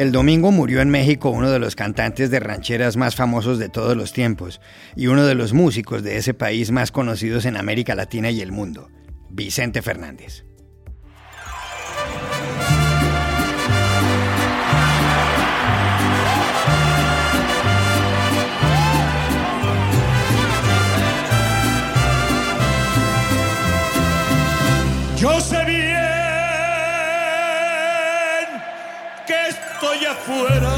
El domingo murió en México uno de los cantantes de rancheras más famosos de todos los tiempos y uno de los músicos de ese país más conocidos en América Latina y el mundo, Vicente Fernández. Afuera,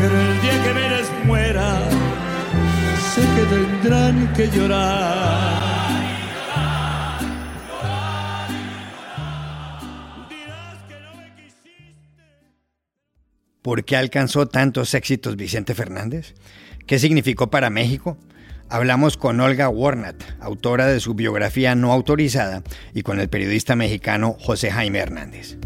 pero el día que muera, sé que tendrán que llorar. ¿Por qué alcanzó tantos éxitos Vicente Fernández? ¿Qué significó para México? Hablamos con Olga Warnat, autora de su biografía no autorizada, y con el periodista mexicano José Jaime Hernández.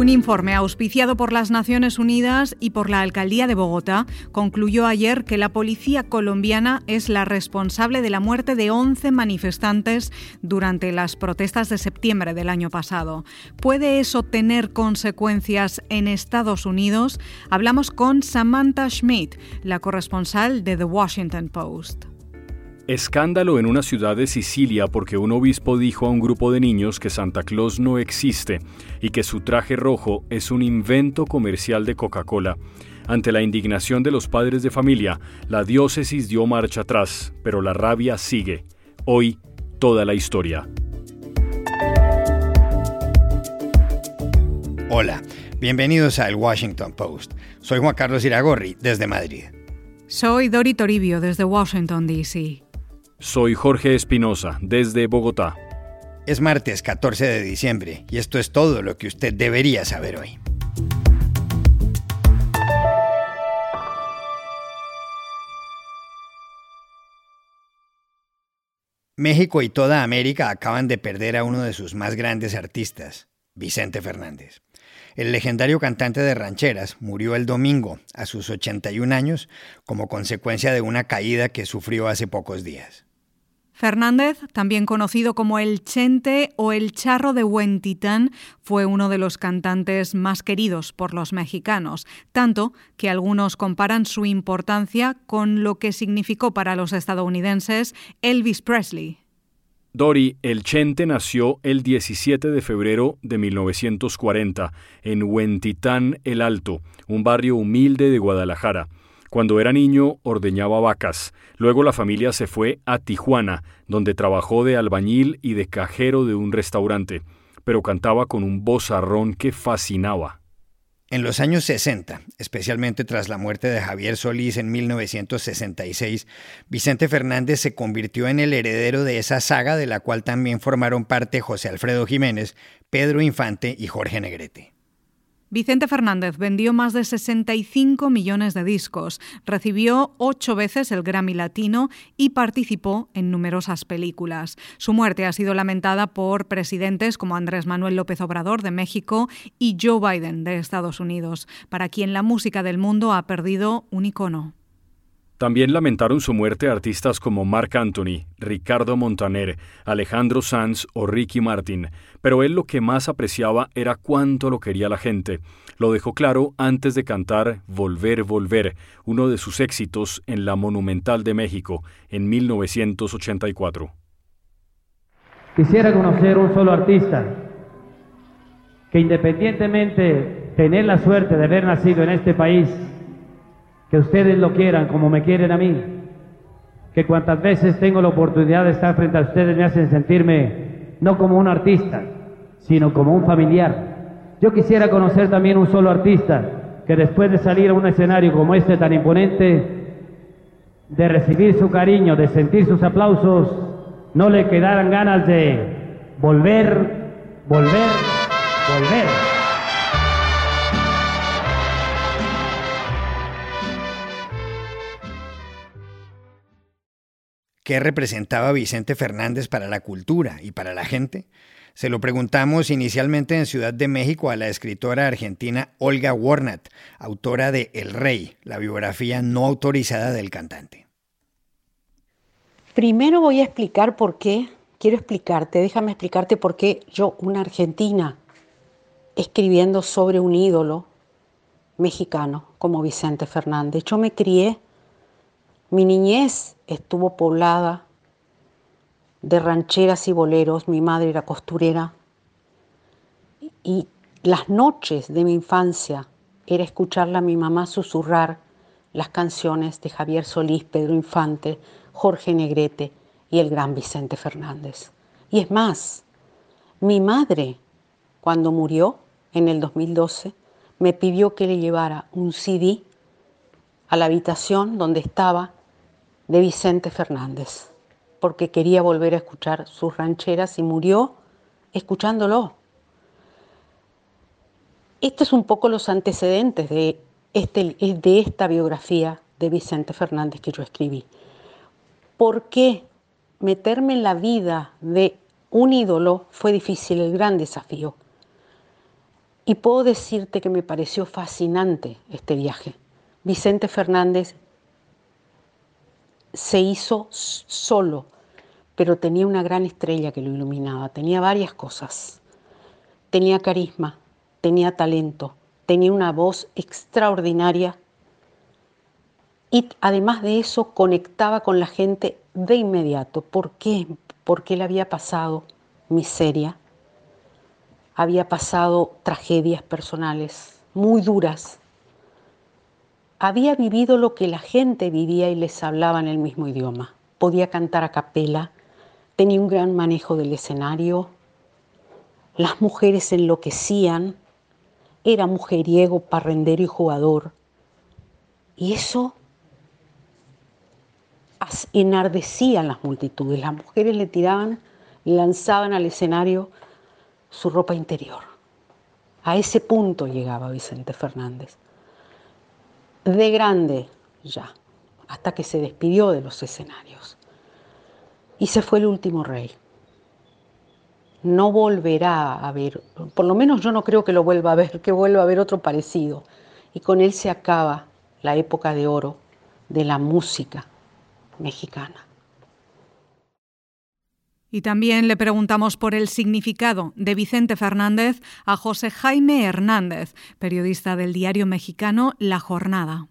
Un informe auspiciado por las Naciones Unidas y por la Alcaldía de Bogotá concluyó ayer que la policía colombiana es la responsable de la muerte de 11 manifestantes durante las protestas de septiembre del año pasado. ¿Puede eso tener consecuencias en Estados Unidos? Hablamos con Samantha Schmidt, la corresponsal de The Washington Post. Escándalo en una ciudad de Sicilia porque un obispo dijo a un grupo de niños que Santa Claus no existe y que su traje rojo es un invento comercial de Coca-Cola. Ante la indignación de los padres de familia, la diócesis dio marcha atrás, pero la rabia sigue. Hoy, toda la historia. Hola, bienvenidos a El Washington Post. Soy Juan Carlos Iragorri, desde Madrid. Soy Dori Toribio, desde Washington, D.C. Soy Jorge Espinosa, desde Bogotá. Es martes 14 de diciembre y esto es todo lo que usted debería saber hoy. México y toda América acaban de perder a uno de sus más grandes artistas, Vicente Fernández. El legendario cantante de rancheras murió el domingo, a sus 81 años, como consecuencia de una caída que sufrió hace pocos días. Fernández, también conocido como el Chente o el Charro de Huentitán, fue uno de los cantantes más queridos por los mexicanos, tanto que algunos comparan su importancia con lo que significó para los estadounidenses Elvis Presley. Dori, el Chente nació el 17 de febrero de 1940 en Huentitán el Alto, un barrio humilde de Guadalajara. Cuando era niño ordeñaba vacas. Luego la familia se fue a Tijuana, donde trabajó de albañil y de cajero de un restaurante, pero cantaba con un vozarrón que fascinaba. En los años 60, especialmente tras la muerte de Javier Solís en 1966, Vicente Fernández se convirtió en el heredero de esa saga de la cual también formaron parte José Alfredo Jiménez, Pedro Infante y Jorge Negrete. Vicente Fernández vendió más de 65 millones de discos, recibió ocho veces el Grammy Latino y participó en numerosas películas. Su muerte ha sido lamentada por presidentes como Andrés Manuel López Obrador de México y Joe Biden de Estados Unidos, para quien la música del mundo ha perdido un icono. También lamentaron su muerte artistas como Marc Anthony, Ricardo Montaner, Alejandro Sanz o Ricky Martin, pero él lo que más apreciaba era cuánto lo quería la gente. Lo dejó claro antes de cantar Volver, Volver, uno de sus éxitos en la Monumental de México en 1984. Quisiera conocer un solo artista que independientemente tener la suerte de haber nacido en este país, que ustedes lo quieran como me quieren a mí, que cuantas veces tengo la oportunidad de estar frente a ustedes me hacen sentirme no como un artista, sino como un familiar. Yo quisiera conocer también un solo artista que después de salir a un escenario como este tan imponente, de recibir su cariño, de sentir sus aplausos, no le quedaran ganas de volver, volver, volver. ¿Qué representaba Vicente Fernández para la cultura y para la gente? Se lo preguntamos inicialmente en Ciudad de México a la escritora argentina Olga Warnat, autora de El Rey, la biografía no autorizada del cantante. Primero voy a explicar por qué quiero explicarte, déjame explicarte por qué yo, una argentina, escribiendo sobre un ídolo mexicano como Vicente Fernández. Yo me crié, mi niñez estuvo poblada de rancheras y boleros, mi madre era costurera y las noches de mi infancia era escucharla a mi mamá susurrar las canciones de Javier Solís, Pedro Infante, Jorge Negrete y el gran Vicente Fernández. Y es más, mi madre, cuando murió en el 2012, me pidió que le llevara un CD a la habitación donde estaba de Vicente Fernández, porque quería volver a escuchar sus rancheras y murió escuchándolo. Estos es un poco los antecedentes de, este, de esta biografía de Vicente Fernández que yo escribí. ¿Por qué meterme en la vida de un ídolo fue difícil, el gran desafío. Y puedo decirte que me pareció fascinante este viaje. Vicente Fernández se hizo solo, pero tenía una gran estrella que lo iluminaba, tenía varias cosas. Tenía carisma, tenía talento, tenía una voz extraordinaria y además de eso conectaba con la gente de inmediato. ¿Por qué? Porque él había pasado miseria, había pasado tragedias personales muy duras, había vivido lo que la gente vivía y les hablaba en el mismo idioma. Podía cantar a capela, tenía un gran manejo del escenario, las mujeres enloquecían, era mujeriego, parrendero y jugador. Y eso enardecían las multitudes. Las mujeres le tiraban lanzaban al escenario su ropa interior. A ese punto llegaba Vicente Fernández. De grande ya, hasta que se despidió de los escenarios. Y se fue el último rey. No volverá a ver, por lo menos yo no creo que lo vuelva a ver, que vuelva a ver otro parecido. Y con él se acaba la época de oro de la música mexicana. Y también le preguntamos por el significado de Vicente Fernández a José Jaime Hernández, periodista del diario mexicano La Jornada.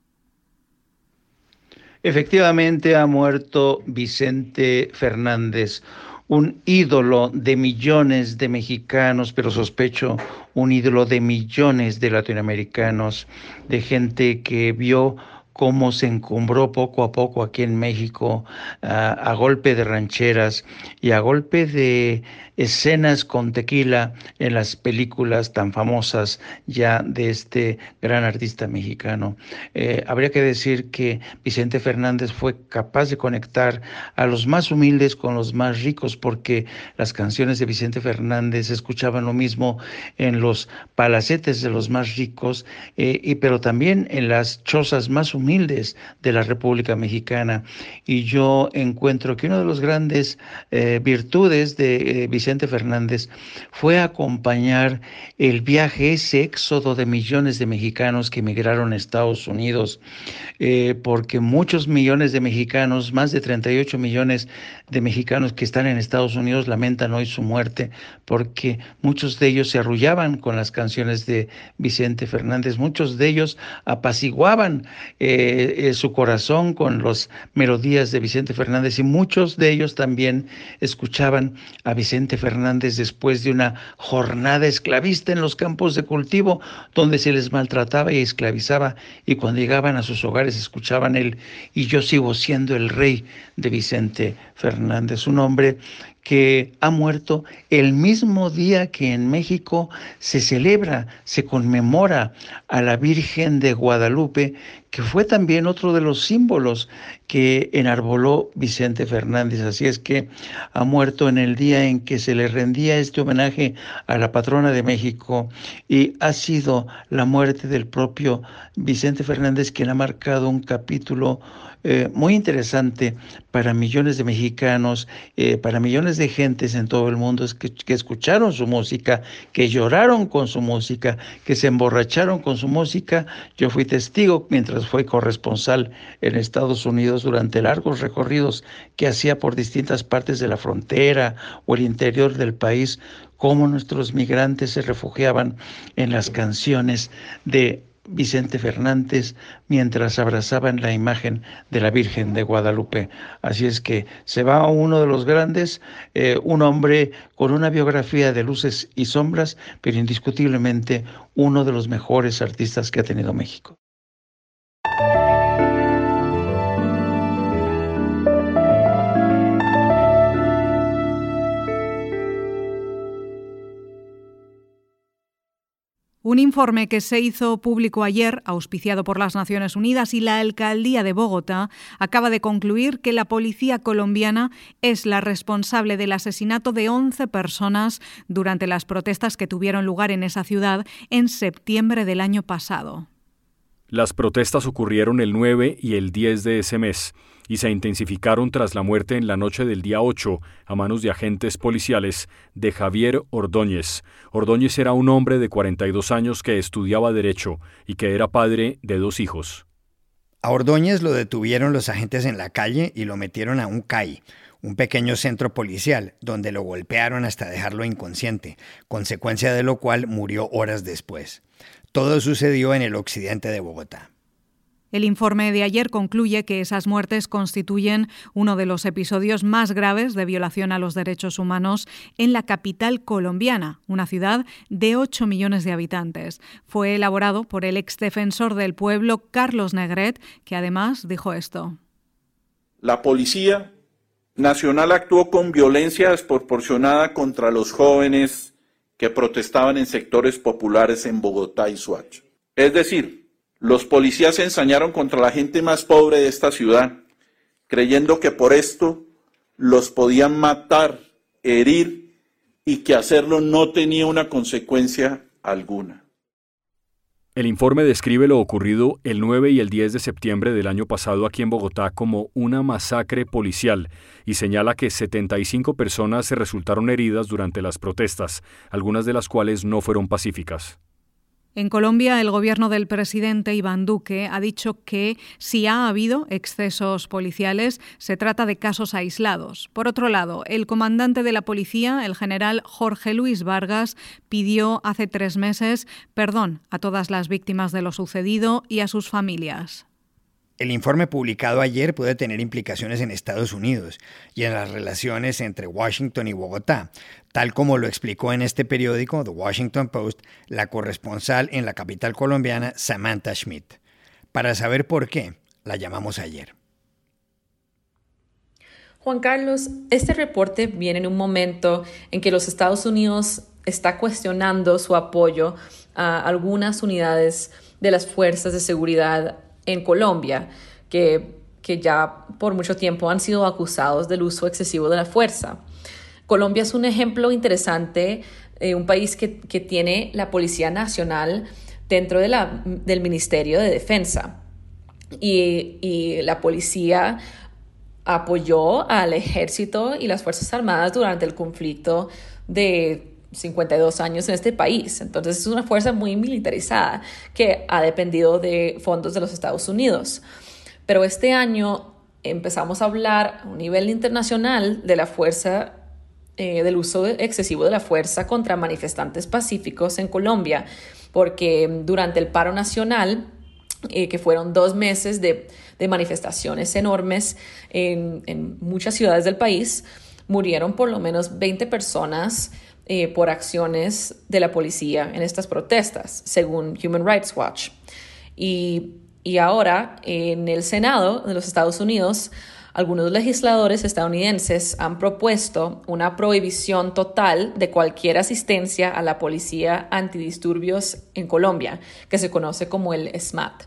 Efectivamente ha muerto Vicente Fernández, un ídolo de millones de mexicanos, pero sospecho un ídolo de millones de latinoamericanos, de gente que vio cómo se encumbró poco a poco aquí en México a golpe de rancheras y a golpe de escenas con tequila en las películas tan famosas ya de este gran artista mexicano. Eh, habría que decir que Vicente Fernández fue capaz de conectar a los más humildes con los más ricos porque las canciones de Vicente Fernández se escuchaban lo mismo en los palacetes de los más ricos, eh, y, pero también en las chozas más humildes de la República Mexicana. Y yo encuentro que una de las grandes eh, virtudes de Vicente Vicente Fernández fue acompañar el viaje, ese éxodo de millones de mexicanos que emigraron a Estados Unidos, eh, porque muchos millones de mexicanos, más de 38 millones de mexicanos que están en Estados Unidos lamentan hoy su muerte, porque muchos de ellos se arrullaban con las canciones de Vicente Fernández, muchos de ellos apaciguaban eh, eh, su corazón con las melodías de Vicente Fernández y muchos de ellos también escuchaban a Vicente Fernández después de una jornada esclavista en los campos de cultivo donde se les maltrataba y esclavizaba y cuando llegaban a sus hogares escuchaban él y yo sigo siendo el rey de Vicente Fernández, un hombre que ha muerto el mismo día que en México se celebra, se conmemora a la Virgen de Guadalupe, que fue también otro de los símbolos que enarboló Vicente Fernández. Así es que ha muerto en el día en que se le rendía este homenaje a la patrona de México y ha sido la muerte del propio Vicente Fernández quien ha marcado un capítulo eh, muy interesante para millones de mexicanos, eh, para millones de gentes en todo el mundo que, escucharon su música, que lloraron con su música, que se emborracharon con su música. Yo fui testigo mientras fue corresponsal en Estados Unidos durante largos recorridos que hacía por distintas partes de la frontera o el interior del país, cómo nuestros migrantes se refugiaban en las canciones de Vicente Fernández mientras abrazaban la imagen de la Virgen de Guadalupe. Así es que se va uno de los grandes, eh, un hombre con una biografía de luces y sombras, pero indiscutiblemente uno de los mejores artistas que ha tenido México. Un informe que se hizo público ayer, auspiciado por las Naciones Unidas y la Alcaldía de Bogotá, acaba de concluir que la policía colombiana es la responsable del asesinato de 11 personas durante las protestas que tuvieron lugar en esa ciudad en septiembre del año pasado. Las protestas ocurrieron el 9 y el 10 de ese mes y se intensificaron tras la muerte en la noche del día 8 a manos de agentes policiales de Javier Ordóñez. Ordóñez era un hombre de 42 años que estudiaba derecho y que era padre de dos hijos. A Ordóñez lo detuvieron los agentes en la calle y lo metieron a un CAI, un pequeño centro policial, donde lo golpearon hasta dejarlo inconsciente, consecuencia de lo cual murió horas después. Todo sucedió en el occidente de Bogotá. El informe de ayer concluye que esas muertes constituyen uno de los episodios más graves de violación a los derechos humanos en la capital colombiana, una ciudad de 8 millones de habitantes. Fue elaborado por el exdefensor del pueblo, Carlos Negret, que además dijo esto. La policía nacional actuó con violencia desproporcionada contra los jóvenes que protestaban en sectores populares en Bogotá y Suacho. Es decir, los policías se ensañaron contra la gente más pobre de esta ciudad, creyendo que por esto los podían matar, herir y que hacerlo no tenía una consecuencia alguna. El informe describe lo ocurrido el 9 y el 10 de septiembre del año pasado aquí en Bogotá como una masacre policial y señala que 75 personas se resultaron heridas durante las protestas, algunas de las cuales no fueron pacíficas. En Colombia, el gobierno del presidente Iván Duque ha dicho que si ha habido excesos policiales, se trata de casos aislados. Por otro lado, el comandante de la policía, el general Jorge Luis Vargas, pidió hace tres meses perdón a todas las víctimas de lo sucedido y a sus familias. El informe publicado ayer puede tener implicaciones en Estados Unidos y en las relaciones entre Washington y Bogotá, tal como lo explicó en este periódico, The Washington Post, la corresponsal en la capital colombiana, Samantha Schmidt. Para saber por qué, la llamamos ayer. Juan Carlos, este reporte viene en un momento en que los Estados Unidos está cuestionando su apoyo a algunas unidades de las fuerzas de seguridad en Colombia, que, que ya por mucho tiempo han sido acusados del uso excesivo de la fuerza. Colombia es un ejemplo interesante, eh, un país que, que, tiene la Policía Nacional dentro de la, del Ministerio de Defensa. Y, y, la policía apoyó al ejército y las Fuerzas Armadas durante el conflicto de 52 años en este país. Entonces es una fuerza muy militarizada que ha dependido de fondos de los Estados Unidos. Pero este año empezamos a hablar a un nivel internacional de la fuerza, eh, del uso excesivo de la fuerza contra manifestantes pacíficos en Colombia, porque durante el paro nacional, eh, que fueron dos meses de, de manifestaciones enormes en, en muchas ciudades del país, murieron por lo menos 20 personas eh, por acciones de la policía en estas protestas, según Human Rights Watch. Y, y ahora en el Senado de los Estados Unidos, algunos legisladores estadounidenses han propuesto una prohibición total de cualquier asistencia a la policía antidisturbios en Colombia, que se conoce como el SMAT.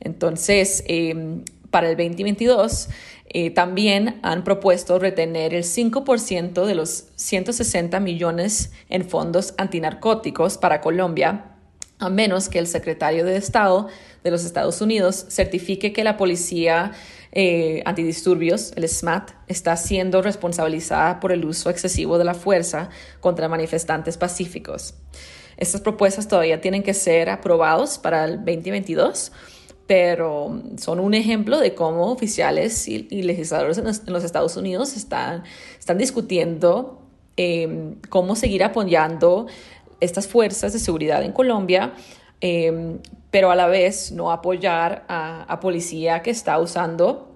Entonces, eh, para el 2022, eh, también han propuesto retener el 5% de los 160 millones en fondos antinarcóticos para Colombia, a menos que el secretario de Estado de los Estados Unidos certifique que la policía eh, antidisturbios, el SMAT, está siendo responsabilizada por el uso excesivo de la fuerza contra manifestantes pacíficos. Estas propuestas todavía tienen que ser aprobados para el 2022 pero son un ejemplo de cómo oficiales y, legisladores en los, Estados Unidos están, discutiendo em, cómo seguir apoyando estas fuerzas de seguridad en Colombia, em, pero a la vez no apoyar a, a policía que está usando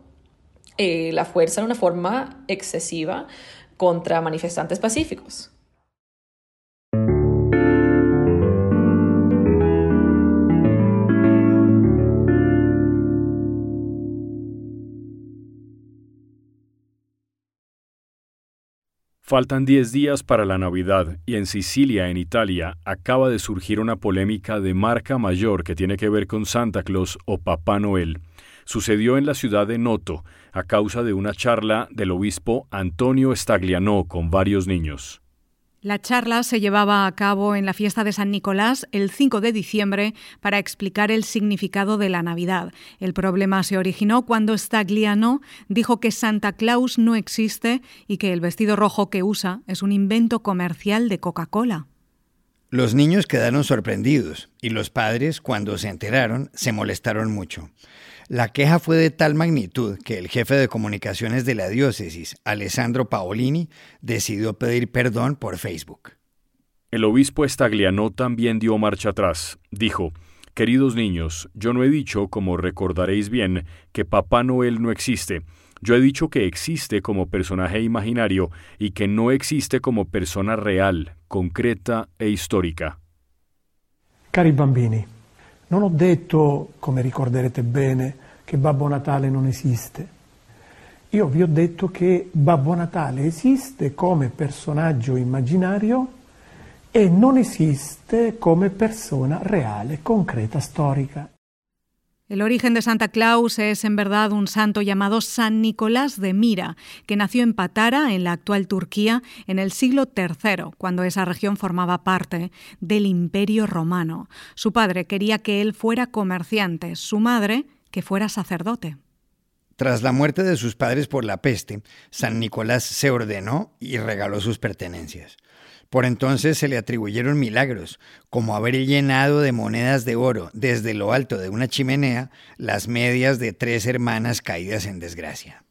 eh, la fuerza de una forma excesiva contra manifestantes pacíficos. Faltan 10 días para la Navidad y en Sicilia, en Italia, acaba de surgir una polémica de marca mayor que tiene que ver con Santa Claus o Papá Noel. Sucedió en la ciudad de Noto a causa de una charla del obispo Antonio Stagliano con varios niños. La charla se llevaba a cabo en la fiesta de San Nicolás el 5 de diciembre para explicar el significado de la Navidad. El problema se originó cuando Stagliano dijo que Santa Claus no existe y que el vestido rojo que usa es un invento comercial de Coca-Cola. Los niños quedaron sorprendidos y los padres, cuando se enteraron, se molestaron mucho. La queja fue de tal magnitud que el jefe de comunicaciones de la diócesis, Alessandro Paolini, decidió pedir perdón por Facebook. El obispo Estagliano también dio marcha atrás. Dijo, Queridos niños, yo no he dicho, como recordaréis bien, que Papá Noel no existe. Yo he dicho que existe como personaje imaginario y que no existe como persona real, concreta e histórica. Cari bambini, non ho detto, come ricorderete bene, che Babbo Natale non esiste. Io vi ho detto che Babbo Natale esiste come personaggio immaginario e non esiste come persona reale, concreta, storica. El origen de Santa Claus es en verdad un santo llamado San Nicolás de Mira, que nació en Patara, en la actual Turquía, en el siglo III, cuando esa región formaba parte del Imperio Romano. Su padre quería que él fuera comerciante, su madre que fuera sacerdote. Tras la muerte de sus padres por la peste, San Nicolás se ordenó y regaló sus pertenencias. Por entonces se le atribuyeron milagros, como haber llenado de monedas de oro desde lo alto de una chimenea las medias de tres hermanas caídas en desgracia.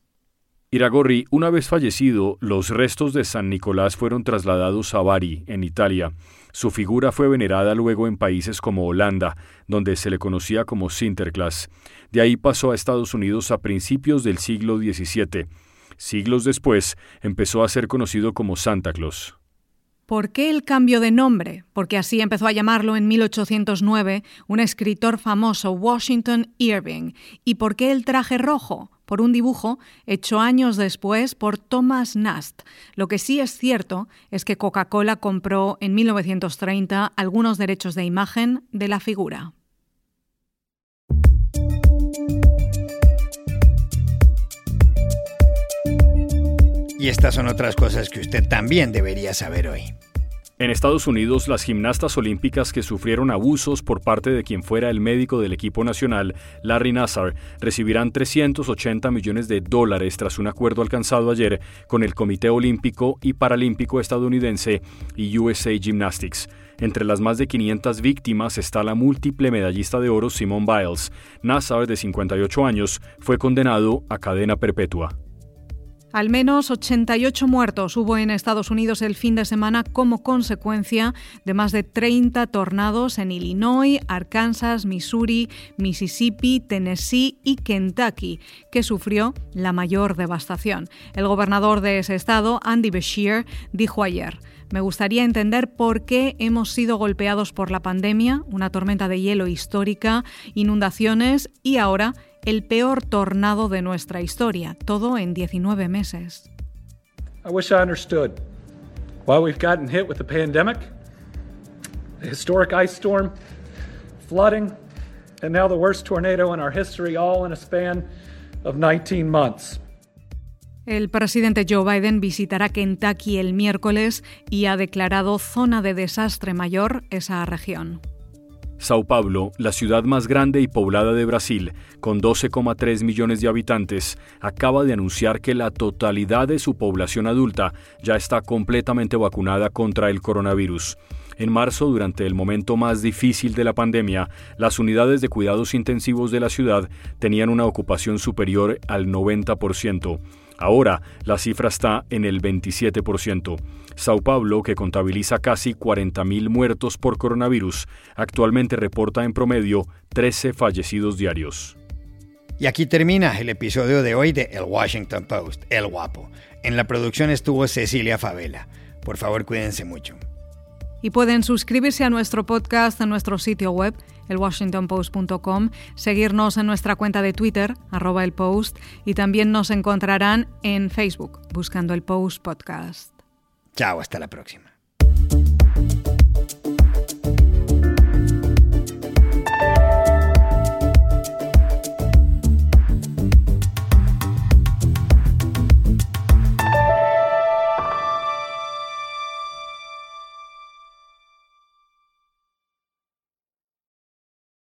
Iragorri, una vez fallecido, los restos de San Nicolás fueron trasladados a Bari, en Italia. Su figura fue venerada luego en países como Holanda, donde se le conocía como Sinterklaas. De ahí pasó a Estados Unidos a principios del siglo XVII. Siglos después, empezó a ser conocido como Santa Claus. ¿Por qué el cambio de nombre? Porque así empezó a llamarlo en 1809 un escritor famoso, Washington Irving. ¿Y por qué el traje rojo? Por un dibujo hecho años después por Thomas Nast. Lo que sí es cierto es que Coca-Cola compró en 1930 algunos derechos de imagen de la figura. Y estas son otras cosas que usted también debería saber hoy. En Estados Unidos, las gimnastas olímpicas que sufrieron abusos por parte de quien fuera el médico del equipo nacional, Larry Nassar, recibirán 380 millones de dólares tras un acuerdo alcanzado ayer con el Comité Olímpico y Paralímpico estadounidense y USA Gymnastics. Entre las más de 500 víctimas está la múltiple medallista de oro Simone Biles. Nassar, de 58 años, fue condenado a cadena perpetua. Al menos 88 muertos hubo en Estados Unidos el fin de semana como consecuencia de más de 30 tornados en Illinois, Arkansas, Missouri, Mississippi, Tennessee y Kentucky, que sufrió la mayor devastación. El gobernador de ese estado, Andy Beshear, dijo ayer, me gustaría entender por qué hemos sido golpeados por la pandemia, una tormenta de hielo histórica, inundaciones y ahora el peor tornado de nuestra historia, todo en 19 meses. I wish I understood why we've gotten hit with the pandemic, a historic ice storm, flooding, and now the worst tornado in our history, all in a span of 19 months. El presidente Joe Biden visitará Kentucky el miércoles y ha declarado zona de desastre mayor esa región. Sao Paulo, la ciudad más grande y poblada de Brasil, con 12,3 millones de habitantes, acaba de anunciar que la totalidad de su población adulta ya está completamente vacunada contra el coronavirus. En marzo, durante el momento más difícil de la pandemia, las unidades de cuidados intensivos de la ciudad tenían una ocupación superior al 90%. Ahora la cifra está en el 27%. Sao Paulo, que contabiliza casi 40.000 muertos por coronavirus, actualmente reporta en promedio 13 fallecidos diarios. Y aquí termina el episodio de hoy de El Washington Post, El Guapo. En la producción estuvo Cecilia Favela. Por favor, cuídense mucho. Y pueden suscribirse a nuestro podcast en nuestro sitio web, elwashingtonpost.com, seguirnos en nuestra cuenta de Twitter, arroba el post, y también nos encontrarán en Facebook, buscando el Post Podcast. Chao, hasta la próxima.